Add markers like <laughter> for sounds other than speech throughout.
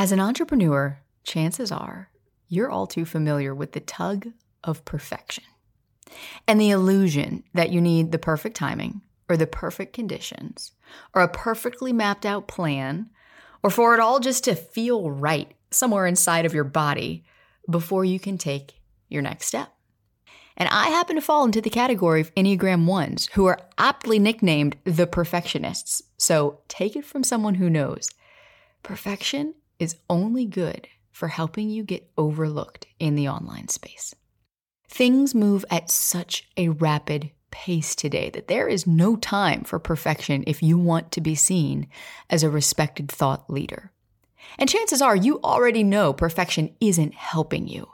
As an entrepreneur, chances are you're all too familiar with the tug of perfection and the illusion that you need the perfect timing or the perfect conditions or a perfectly mapped out plan or for it all just to feel right somewhere inside of your body before you can take your next step. And I happen to fall into the category of Enneagram 1s who are aptly nicknamed the perfectionists. So take it from someone who knows. Perfection is only good for helping you get overlooked in the online space. Things move at such a rapid pace today that there is no time for perfection if you want to be seen as a respected thought leader. And chances are you already know perfection isn't helping you.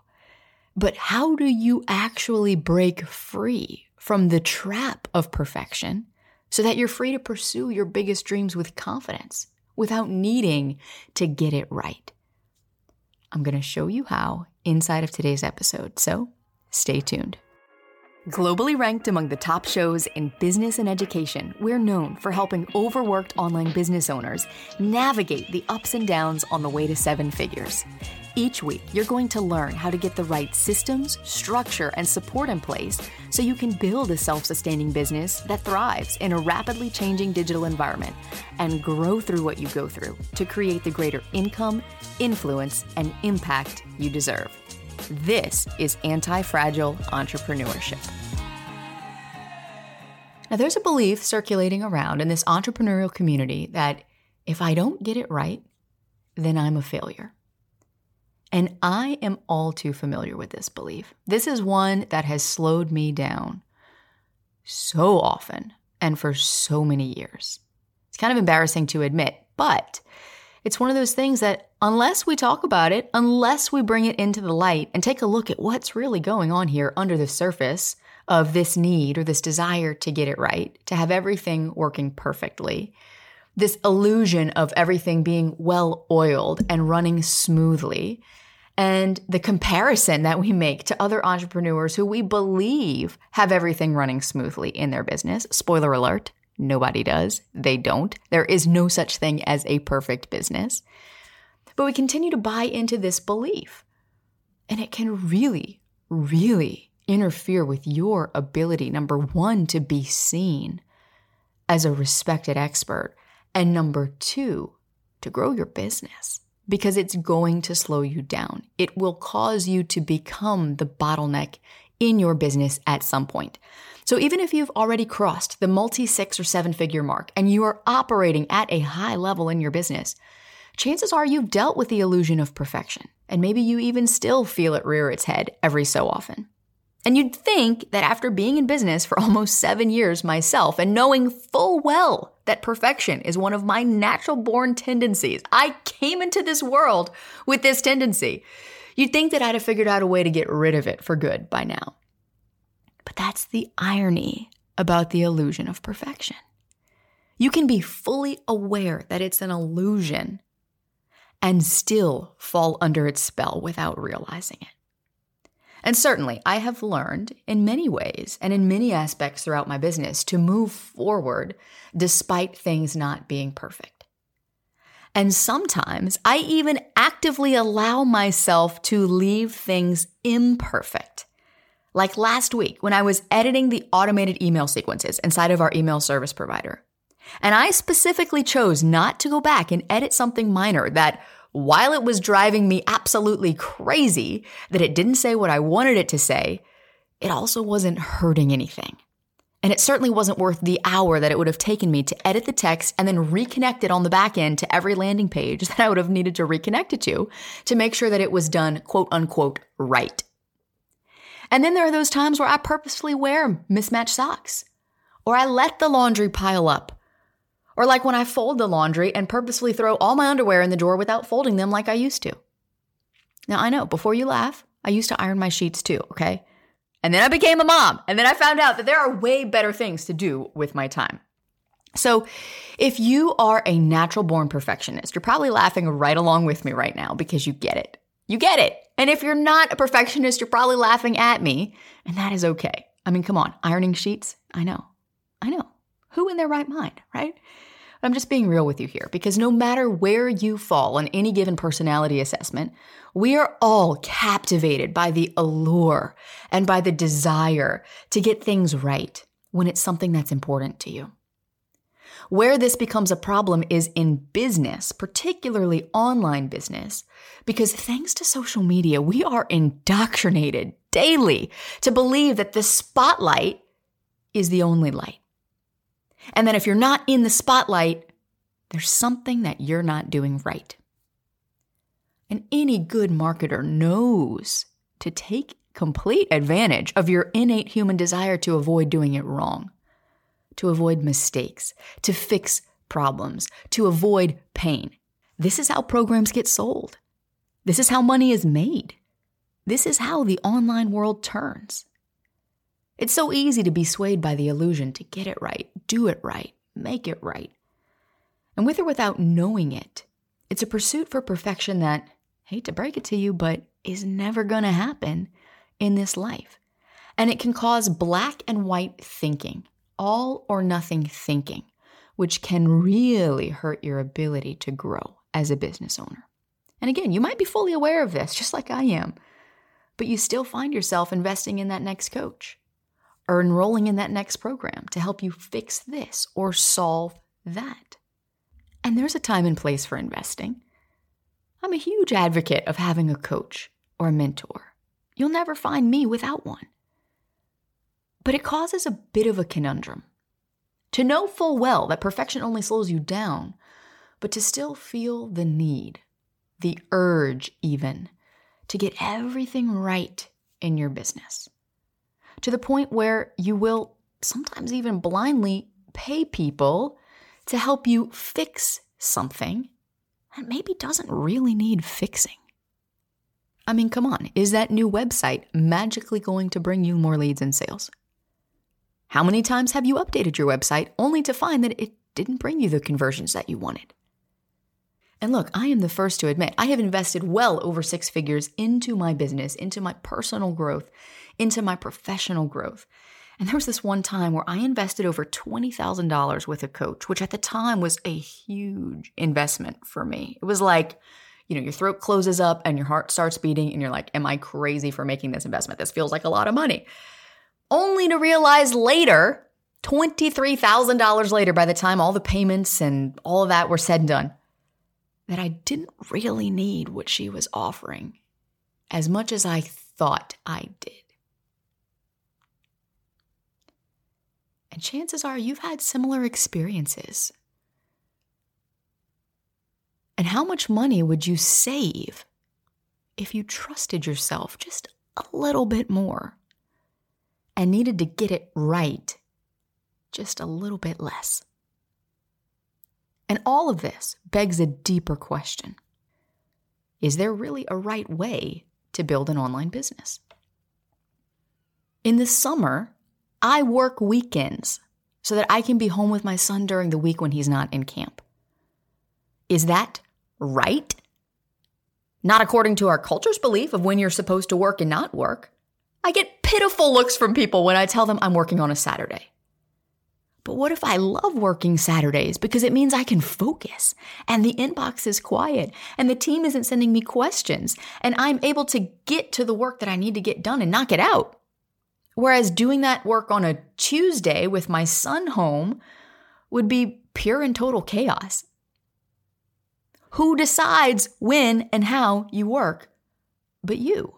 But how do you actually break free from the trap of perfection so that you're free to pursue your biggest dreams with confidence without needing to get it right? I'm going to show you how inside of today's episode, so stay tuned. Globally ranked among the top shows in business and education, we're known for helping overworked online business owners navigate the ups and downs on the way to seven figures. Each week, you're going to learn how to get the right systems, structure, and support in place so you can build a self sustaining business that thrives in a rapidly changing digital environment and grow through what you go through to create the greater income, influence, and impact you deserve. This is anti fragile entrepreneurship. Now, there's a belief circulating around in this entrepreneurial community that if I don't get it right, then I'm a failure. And I am all too familiar with this belief. This is one that has slowed me down so often and for so many years. It's kind of embarrassing to admit, but it's one of those things that unless we talk about it, unless we bring it into the light and take a look at what's really going on here under the surface of this need or this desire to get it right, to have everything working perfectly, this illusion of everything being well oiled and running smoothly, and the comparison that we make to other entrepreneurs who we believe have everything running smoothly in their business. Spoiler alert, Nobody does. They don't. There is no such thing as a perfect business. But we continue to buy into this belief. And it can really, really interfere with your ability, number one, to be seen as a respected expert, and number two, to grow your business because it's going to slow you down. It will cause you to become the bottleneck in your business at some point. So even if you've already crossed the multi six or seven figure mark and you are operating at a high level in your business, chances are you've dealt with the illusion of perfection. And maybe you even still feel it rear its head every so often. And you'd think that after being in business for <laughs> almost seven years myself and knowing full well that perfection is one of my natural born tendencies, I came into this world with this tendency. You'd think that I'd have figured out a way to get rid of it for good by now. But that's the irony about the illusion of perfection. You can be fully aware that it's an illusion and still fall under its spell without realizing it. And certainly, I have learned in many ways and in many aspects throughout my business to move forward despite things not being perfect. And sometimes I even actively allow myself to leave things imperfect like last week when I was editing the automated email sequences inside of our email service provider. And I specifically chose not to go back and edit something minor that, while it was driving me absolutely crazy that it didn't say what I wanted it to say, it also wasn't hurting anything. And it certainly wasn't worth the hour that it would have taken me to edit the text and then reconnect it on the back end to every landing page <laughs> that I would have needed to reconnect it to to make sure that it was done quote unquote right. And then there are those times where I purposefully wear mismatched socks, or I let the laundry pile up, or like when I fold the laundry and purposefully throw all my underwear in the drawer without folding them like I used to. Now, I know, before you laugh, I used to iron my sheets too, okay? And then I became a mom, and then I found out that there are way better things to do with my time. So, if you are a natural born perfectionist, you're probably laughing right along with me right now because you get it. You get it. And if you're not a perfectionist, you're probably laughing at me, and that is okay. I mean, come on, ironing sheets? I know. I know. Who in their right mind, right? I'm just being real with you here because no matter where you fall on any given personality assessment, we are all captivated by the allure and by the desire to get things right when it's something that's important to you. Where this becomes a problem is in business, particularly online business, because thanks to social media, we are indoctrinated daily to believe that the spotlight is the only light. And that if you're not in the spotlight, there's something that you're not doing right. And any good marketer knows to take complete advantage of your innate human desire to avoid doing it wrong, to avoid mistakes, to fix problems, to avoid pain. This is how programs get sold. This is how money is made. This is how the online world turns. It's so easy to be swayed by the illusion to get it right, do it right, make it right. And with or without knowing it, it's a pursuit for perfection that, hate to break it to you, but is never going to happen in this life. And it can cause black and white thinking, all or nothing thinking, which can really hurt your ability to grow as a business owner. And again, you might be fully aware of this, just like I am, but you still find yourself investing in that next coach or enrolling in that next program to help you fix this or solve that. And there's a time and place for investing. I'm a huge advocate of having a coach or a mentor. You'll never find me without one. But it causes a bit of a conundrum. To know full well that perfection only slows you down, but to still feel the need, the urge even, to get everything right in your business to the point where you will sometimes even blindly pay people to help you fix something that maybe doesn't really need fixing. I mean, come on, is that new website magically going to bring you more leads and sales? How many times have you updated your website only to find that it didn't bring you the conversions that you wanted? And look, I am the first to admit I have invested well over six figures into my business, into my personal growth, into my professional growth. And there was this one time where I invested over $20,000 with a coach, which at the time was a huge investment for me. It was like, you know, your throat closes up and your heart starts beating, and you're like, Am I crazy for making this investment? This feels like a lot of money. Only to realize later, $23,000 later, by the time all the payments and all of that were said and done, that I didn't really need what she was offering as much as I thought I did. And chances are you've had similar experiences. And how much money would you save if you trusted yourself just a little bit more and needed to get it right just a little bit less? And all of this begs a deeper question Is there really a right way to build an online business? In the summer, I work weekends so that I can be home with my son during the week when he's not in camp. Is that right? Not according to our culture's belief of when you're supposed to work and not work. I get pitiful looks from people when I tell them I'm working on a Saturday. But what if I love working Saturdays because it means I can focus and the inbox is quiet and the team isn't sending me questions and I'm able to get to the work that I need to get done and knock it out? Whereas doing that work on a Tuesday with my son home would be pure and total chaos. Who decides when and how you work but you?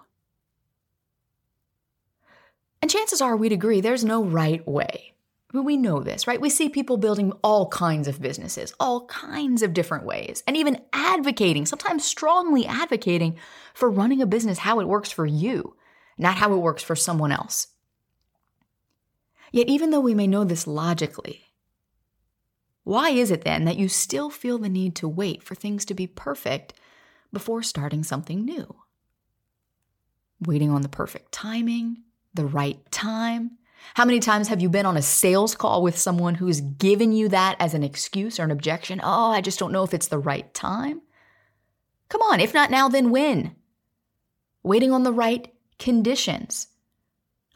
And chances are we'd agree there's no right way. we know this, right? We see people building all kinds of businesses, all kinds of different ways, and even advocating, sometimes strongly advocating for running a business how it works for you, not how it works for someone else. Yet, even though we may know this logically, why is it then that you still feel the need to wait for things to be perfect before starting something new? Waiting on the perfect timing, the right time. How many times have you been on a sales call with someone who's given you that as an excuse or an objection? Oh, I just don't know if it's the right time. Come on, if not now, then when? Waiting on the right conditions.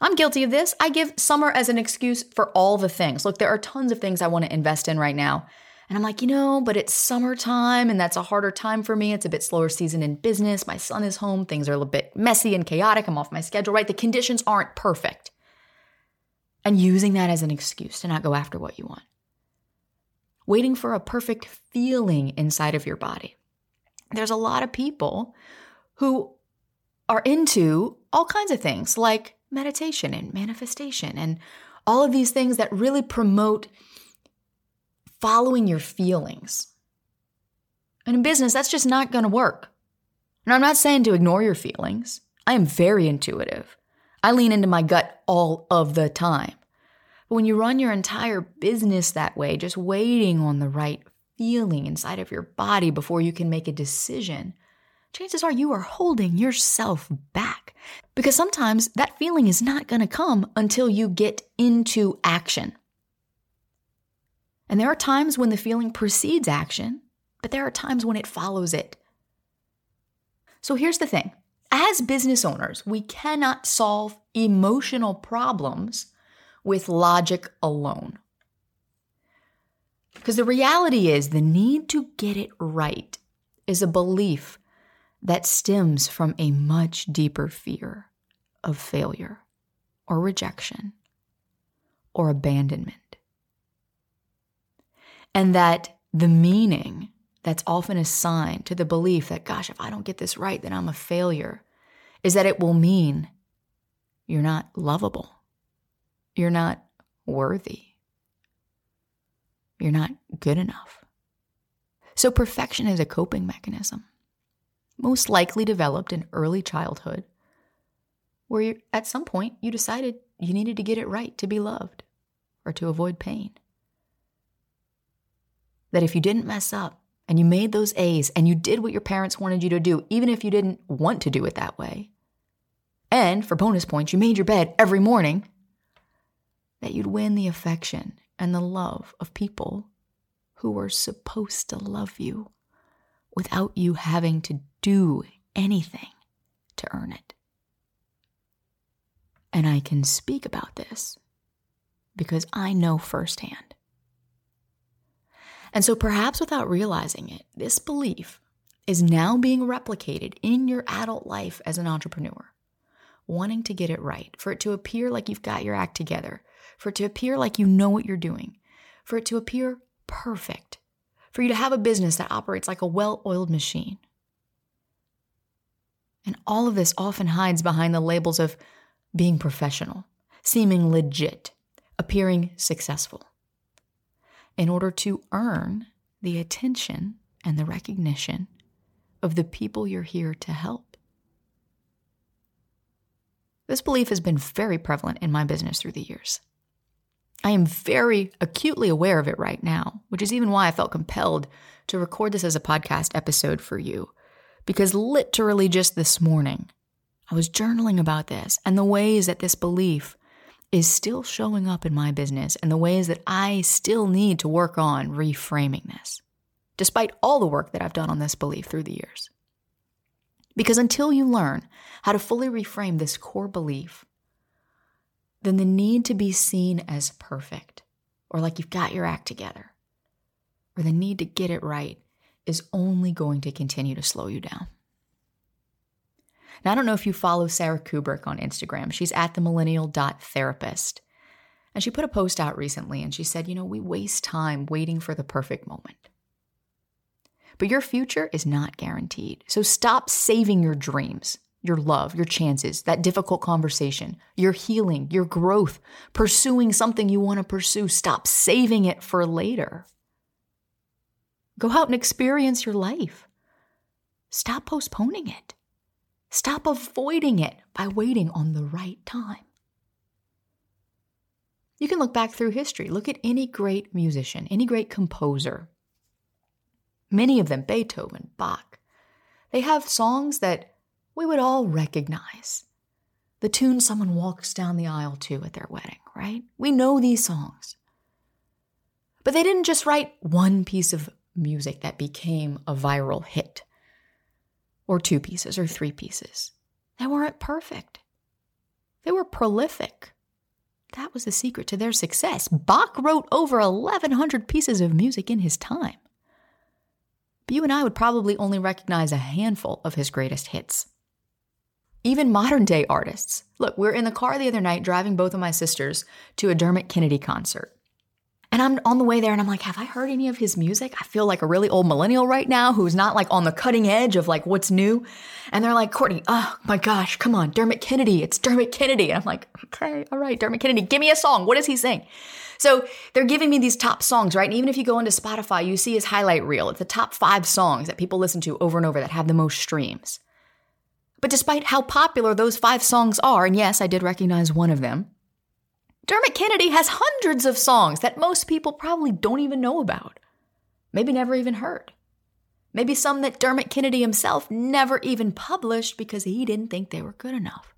I'm guilty of this. I give summer as an excuse for all the things. Look, there are tons of things I want to invest in right now. And I'm like, you know, but it's summertime and that's a harder time for me. It's a bit slower season in business. My son is home. Things are a little bit messy and chaotic. I'm off my schedule, right? The conditions aren't perfect. And using that as an excuse to not go after what you want. Waiting for a perfect feeling inside of your body. There's a lot of people who are into all kinds of things like meditation and manifestation and all of these things that really promote following your feelings. And in business, that's just not going to work. And I'm not saying to ignore your feelings. I am very intuitive. I lean into my gut all of the time. But when you run your entire business that way, just waiting on the right feeling inside of your body before you can make a decision, chances are you are holding yourself back. Because sometimes that feeling is not going to come until you get into action. And there are times when the feeling precedes action, but there are times when it follows it. So here's the thing as business owners, we cannot solve emotional problems with logic alone. Because the reality is, the need to get it right is a belief that stems from a much deeper fear of failure or rejection or abandonment. And that the meaning that's often assigned to the belief that, gosh, if I don't get this right, then I'm a failure, is that it will mean you're not lovable, you're not worthy, you're not good enough. So, perfection is a coping mechanism most likely developed in early childhood, where at some point you decided you needed to get it right to be loved or to avoid pain. That if you didn't mess up and you made those A's and you did what your parents wanted you to do, even if you didn't want to do it that way, and for bonus points, you made your bed every morning, that you'd win the affection and the love of people who were supposed to love you without you having to do anything to earn it. And I can speak about this because I know firsthand. And so, perhaps without realizing it, this belief is now being replicated in your adult life as an entrepreneur, wanting to get it right, for it to appear like you've got your act together, for it to appear like you know what you're doing, for it to appear perfect, for you to have a business that operates like a well oiled machine. And all of this often hides behind the labels of being professional, seeming legit, appearing successful, in order to earn the attention and the recognition of the people you're here to help. This belief has been very prevalent in my business through the years. I am very acutely aware of it right now, which is even why I felt compelled to record this as a podcast episode for you. Because literally just this morning, I was journaling about this and the ways that this belief is still showing up in my business and the ways that I still need to work on reframing this, despite all the work that I've done on this belief through the years. Because until you learn how to fully reframe this core belief, then the need to be seen as perfect or like you've got your act together or the need to get it right is only going to continue to slow you down. Now, I don't know if you follow Sara Kuburic on Instagram. She's at the millennial.therapist. And she put a post out recently and she said, You know, we waste time waiting for the perfect moment. But your future is not guaranteed. So stop saving your dreams your love, your chances, that difficult conversation, your healing, your growth, pursuing something you want to pursue. Stop saving it for later. Go out and experience your life. Stop postponing it. Stop avoiding it by waiting on the right time. You can look back through history. Look at any great musician, any great composer. Many of them, Beethoven, Bach, they have songs that we would all recognize. The tune someone walks down the aisle to at their wedding, right? We know these songs. But they didn't just write one piece of music that became a viral hit, or two pieces, or three pieces. They weren't perfect. They were prolific, That was the secret to their success. Bach wrote over 1,100 pieces of music in his time. But you and I would probably only recognize a handful of his greatest hits. Even modern day artists. Look, we are in the car the other night driving both of my sisters to a Dermot Kennedy concert. And I'm on the way there and I'm like, have I heard any of his music? I feel like a really old millennial right now who's not like on the cutting edge of like what's new. And they're like, Courtney, oh my gosh, come on, Dermot Kennedy. It's Dermot Kennedy. And I'm like, okay, all right, Dermot Kennedy, give me a song. What does he sing? So they're giving me these top songs, right? And even if you go into Spotify, you see his highlight reel. It's the top five songs that people listen to over and over that have the most streams. But despite how popular those five songs are, and yes, I did recognize one of them, Dermot Kennedy has hundreds of songs that most people probably don't even know about, maybe never even heard. Maybe some that Dermot Kennedy himself never even published because he didn't think they were good enough.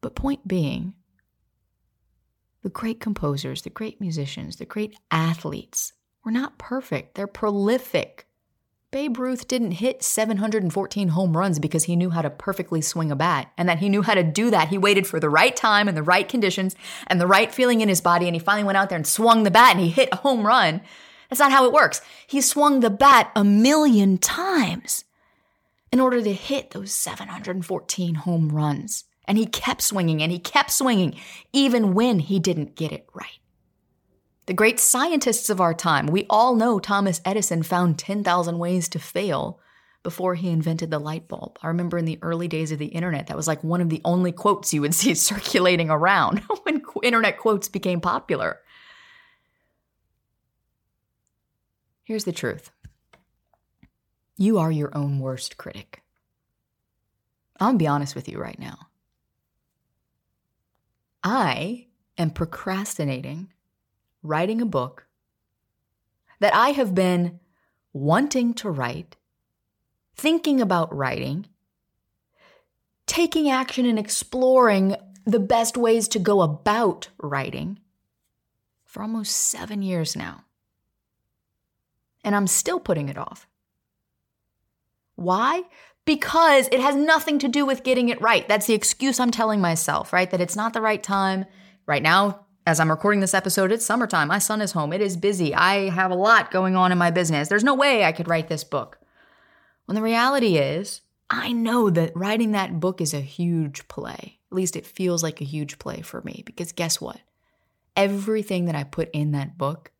But, point being, the great composers, the great musicians, the great athletes were not perfect. They're prolific. Babe Ruth didn't hit 714 home runs because he knew how to perfectly swing a bat and that he knew how to do that. He waited for the right time and the right conditions and the right feeling in his body and he finally went out there and swung the bat and he hit a home run. That's not how it works. He swung the bat a million times in order to hit those 714 home runs. And he kept swinging and he kept swinging even when he didn't get it right. The great scientists of our time, we all know Thomas Edison found 10,000 ways to fail before he invented the light bulb. I remember in the early days of the internet, that was like one of the only quotes you would <laughs> see circulating around <laughs> when internet quotes became popular. Here's the truth you are your own worst critic. I'm gonna be honest with you right now. I am procrastinating writing a book that I have been wanting to write, thinking about writing, taking action and exploring the best ways to go about writing for almost seven years now. And I'm still putting it off. Why? Because it has nothing to do with getting it right. That's the excuse I'm telling myself, right? That it's not the right time. Right now, as I'm recording this episode, it's summertime. My son is home. It is busy. I have a lot going on in my business. There's no way I could write this book. When the reality is, I know that writing that book is a huge play. At least it feels like a huge play for me because guess what? Everything that I put in that book,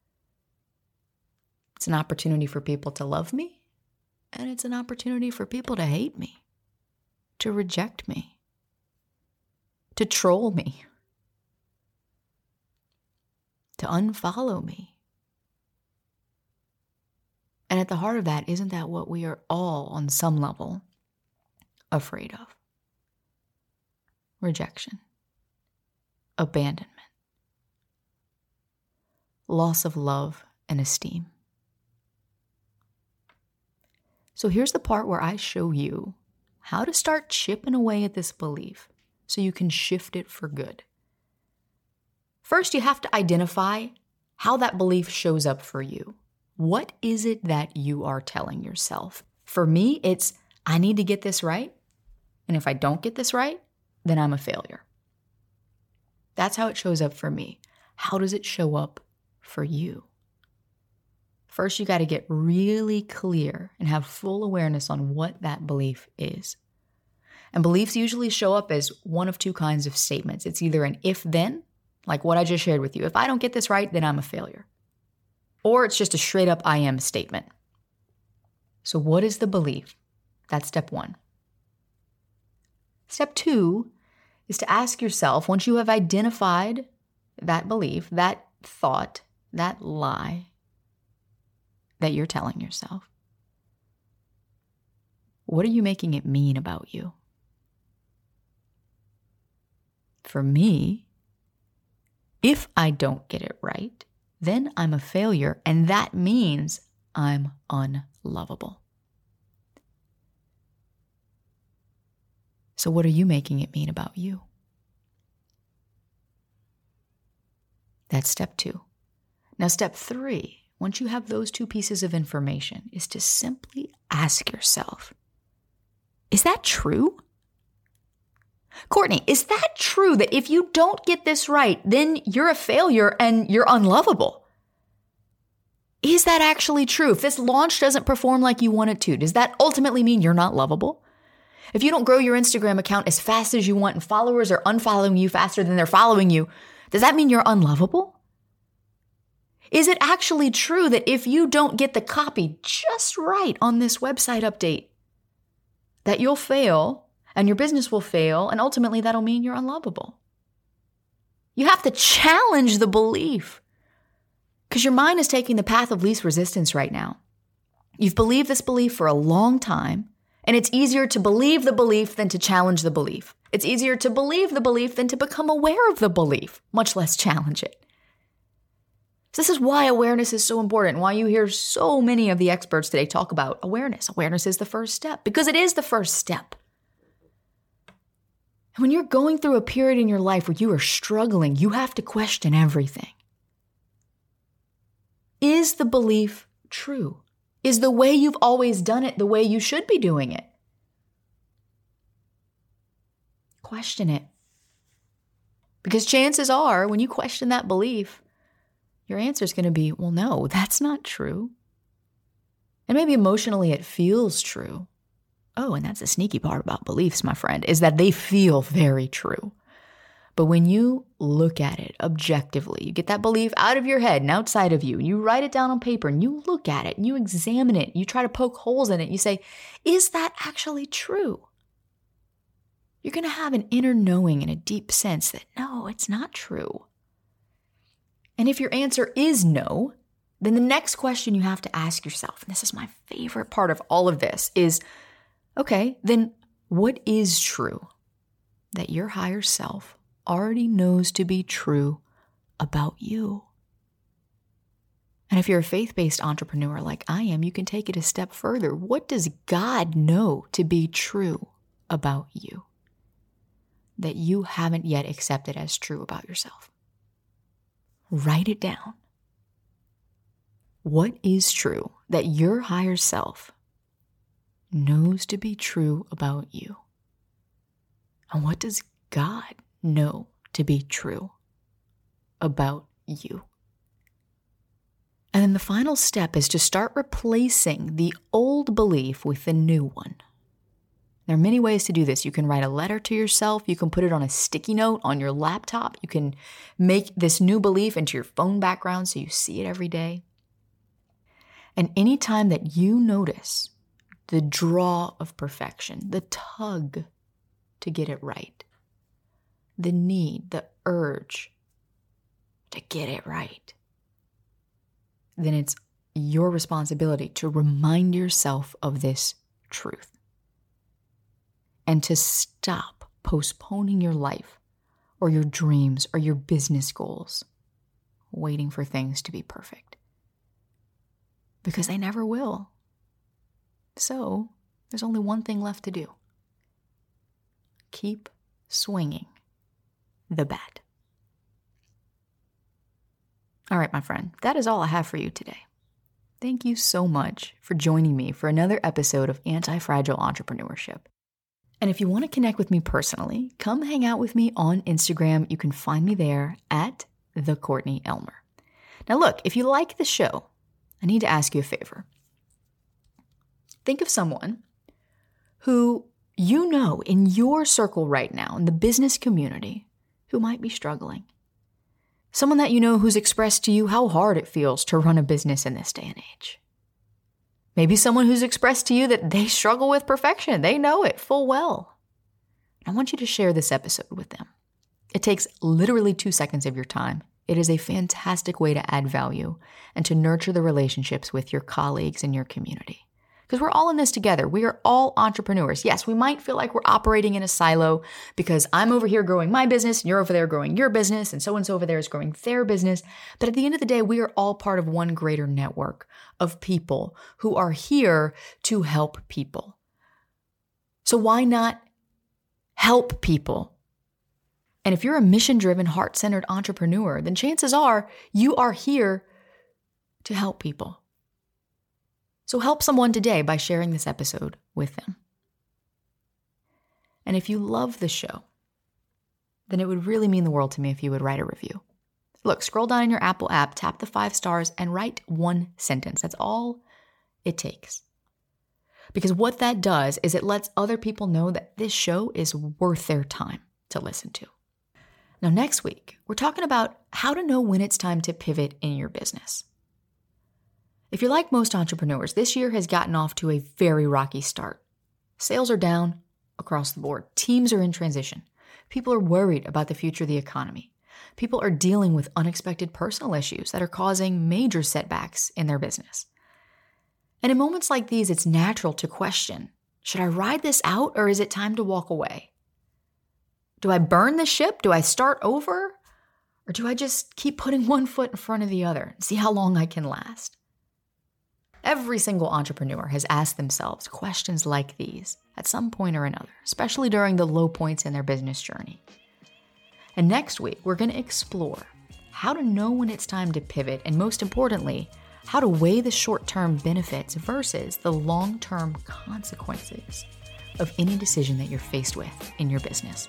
it's an opportunity for people to love me and it's an opportunity for people to hate me, to reject me, to troll me to unfollow me. And at the heart of that, isn't that what we are all, on some level, afraid of? Rejection, abandonment, loss of love and esteem. So here's the part where I show you how to start chipping away at this belief so you can shift it for good. First, you have to identify how that belief shows up for you. What is it that you are telling yourself? For me, it's I need to get this right. And if I don't get this right, then I'm a failure. That's how it shows up for me. How does it show up for you? First, you got to get really clear and have full awareness on what that belief is. And beliefs usually show up as one of two kinds of statements it's either an if then like what I just shared with you. If I don't get this right, then I'm a failure. Or it's just a straight up I am statement. So, what is the belief? That's step one. Step two is to ask yourself once you have identified that belief, that thought, that lie that you're telling yourself, what are you making it mean about you? For me, if I don't get it right, then I'm a failure, and that means I'm unlovable. So, what are you making it mean about you? That's step two. Now, step three, once you have those two pieces of information, is to simply ask yourself Is that true? Courtney, is that true that if you don't get this right, then you're a failure and you're unlovable? Is that actually true? If this launch doesn't perform like you want it to, does that ultimately mean you're not lovable? If you don't grow your Instagram account as fast as you want and followers are unfollowing you faster than they're following you, does that mean you're unlovable? Is it actually true that if you don't get the copy just right on this website update, that you'll fail and your business will fail, and ultimately that'll mean you're unlovable? You have to challenge the belief because your mind is taking the path of least resistance right now. You've believed this belief for a long time, and it's easier to believe the belief than to challenge the belief. It's easier to believe the belief than to become aware of the belief, much less challenge it. So this is why awareness is so important, why you hear so many of the experts today talk about awareness. Awareness is the first step because it is the first step. And when you're going through a period in your life where you are struggling, you have to question everything. Is the belief true? Is the way you've always done it the way you should be doing it? Question it. Because chances are, when you question that belief, your answer is going to be, well, no, that's not true. And maybe emotionally it feels true. Oh, and that's the sneaky part about beliefs, my friend, is that they feel very true. But when you look at it objectively, you get that belief out of your head and outside of you, and you write it down on paper and you look at it and you examine it, you try to poke holes in it, you say, is that actually true? You're going to have an inner knowing and a deep sense that no, it's not true. And if your answer is no, then the next question you have to ask yourself, and this is my favorite part of all of this, is okay, then what is true that your higher self already knows to be true about you? And if you're a faith based entrepreneur like I am, you can take it a step further. What does God know to be true about you that you haven't yet accepted as true about yourself? Write it down. What is true that your higher self knows to be true about you? And what does God know to be true about you? And then the final step is to start replacing the old belief with the new one. There are many ways to do this. You can write a letter to yourself. You can put it on a sticky note on your laptop. You can make this new belief into your phone background so you see it every day. And anytime that you notice the draw of perfection, the tug to get it right, the need, the urge to get it right, then it's your responsibility to remind yourself of this truth and to stop postponing your life or your dreams or your business goals, waiting for things to be perfect. Because they never will. So, there's only one thing left to do keep swinging the bat. All right, my friend, that is all I have for you today. Thank you so much for joining me for another episode of Anti Fragile Entrepreneurship. And if you want to connect with me personally, come hang out with me on Instagram. You can find me there at the Courtney Elmer. Now, look, if you like the show, I need to ask you a favor. Think of someone who you know in your circle right now, in the business community, who might be struggling. Someone that you know who's expressed to you how hard it feels to run a business in this day and age. Maybe someone who's expressed to you that they struggle with perfection. They know it full well. I want you to share this episode with them. It takes literally two seconds of your time. It is a fantastic way to add value and to nurture the relationships with your colleagues and your community because we're all in this together. We are all entrepreneurs. Yes, we might feel like we're operating in a silo because I'm over here growing my business and you're over there growing your business and so and so over there is growing their business. But at the end of the day, we are all part of one greater network of people who are here to help people. So why not help people? And if you're a mission driven, heart centered entrepreneur, then chances are you are here to help people. So help someone today by sharing this episode with them. And if you love the show, then it would really mean the world to me if you would write a review. Look, scroll down in your Apple app, tap the five stars, and write one sentence. That's all it takes. Because what that does is it lets other people know that this show is worth their time to listen to. Now, next week, we're talking about how to know when it's time to pivot in your business. If you're like most entrepreneurs, this year has gotten off to a very rocky start. Sales are down across the board, teams are in transition, people are worried about the future of the economy. People are dealing with unexpected personal issues that are causing major setbacks in their business. And in moments like these, it's natural to question should I ride this out or is it time to walk away? Do I burn the ship? Do I start over? Or do I just keep putting <laughs> one foot in front of the other and see how long I can last? Every single entrepreneur has asked themselves questions like these at some point or another, especially during the low points in their business journey. And next week, we're going to explore how to know when it's time to pivot, and most importantly, how to weigh the short term benefits versus the long term consequences of any decision that you're faced with in your business.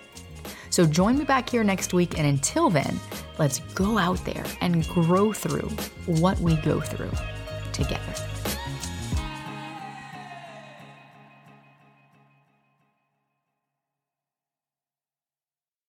So join me back here next week, and until then, let's go out there and grow through what we go through together.